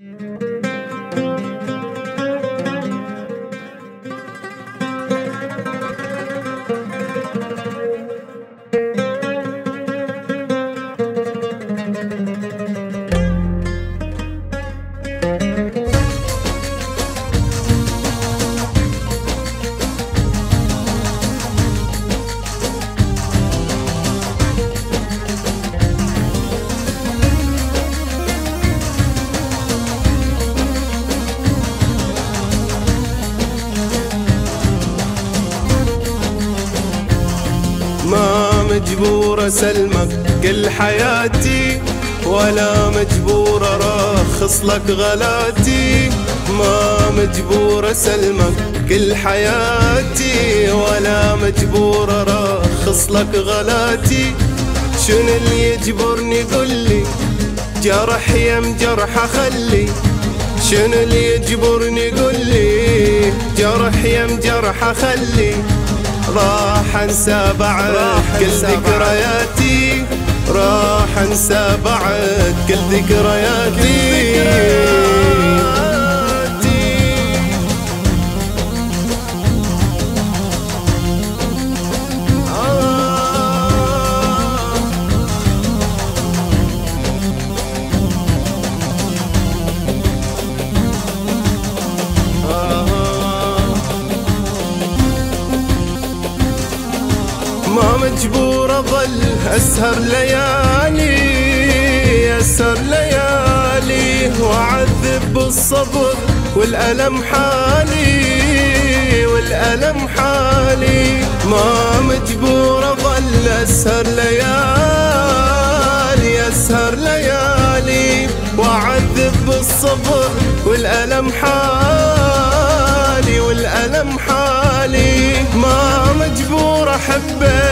Mm-hmm. ما مجبور أسلمك كل حياتي ولا مجبور أرخص لك غلاتي. ما مجبور أسلمك كل حياتي ولا مجبور أرخص لك غلاتي. شنو اللي يجبرني؟ قولي جرح يم جرح أخلي. شنو اللي يجبرني؟ قولي جرح يم جرح أخلي. راح انسى بعد كل ذكرياتي راح انسى بعد كل ذكرياتي. مجبور أظل أسهر ليالي أسهر ليالي وأعذب بالصبر والألم حالي والألم حالي. ما مجبور أظل أسهر ليالي أسهر ليالي وأعذب بالصبر والألم حالي والألم حالي. ما مجبور أحبك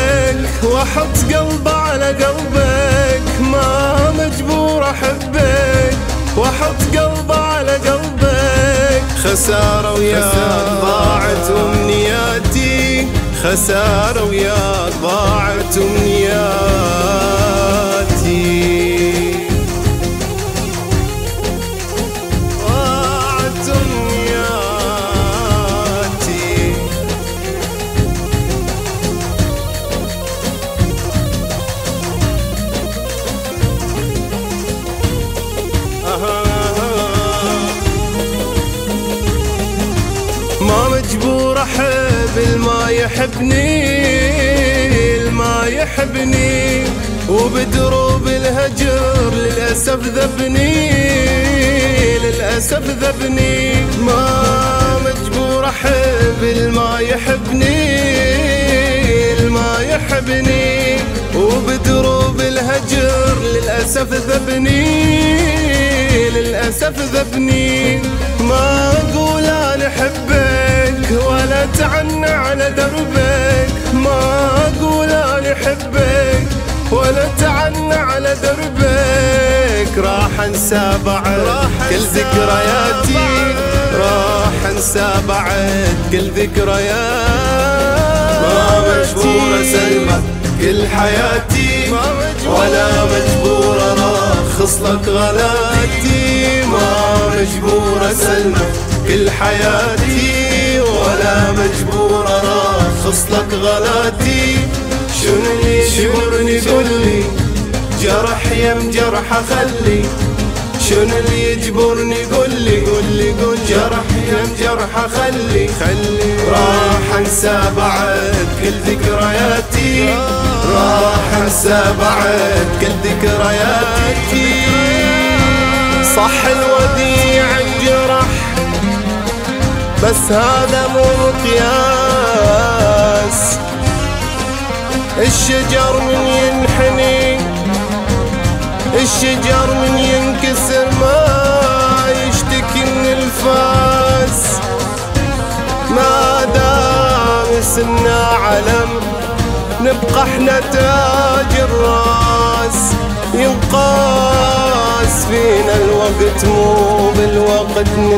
واحط قلب على قلبك ما مجبور أحبك. وأحط قلب على قلبك. خسارة وياك ضاعت أمنياتي. خسارة وياك ضاعت أمنياتي. مجبور احب الما يحبني الما يحبني. وبدروب الهجر للأسف ذبني للأسف ذبني. ما مجبور احب الما يحبني الما يحبني. وبدروب الهجر للأسف ذبني للأسف ذبني. ما دربك. ما أقول أنا أحبك ولا تعنى على دربك. راح أنسى بعد كل ذكرياتي. راح أنسى بعد كل ذكرياتي. ما مجبور أسلمك كل حياتي. ولا مجبور أرخص لك غلاتي. ما مجبور أسلمك كل حياتي. ارخص لك غلاتي. شنو اللي يجبرني قولي جرح يم جرح اخلي شنو اللي يجبرني قولي قولي قول جرح يم جرح اخلي خلي. راح أنسى بعد كل ذكرياتي. راح أنسى بعد كل ذكرياتي. صح الوديع انجرح. بس هذا مو مقياس الشجر من ينحني الشجر من ينكسر ما يشتكي من الفاس. ما دام سنا علم نبقى إحنا تاج الراس. ينقاس فينا الوقت مو بالوقت من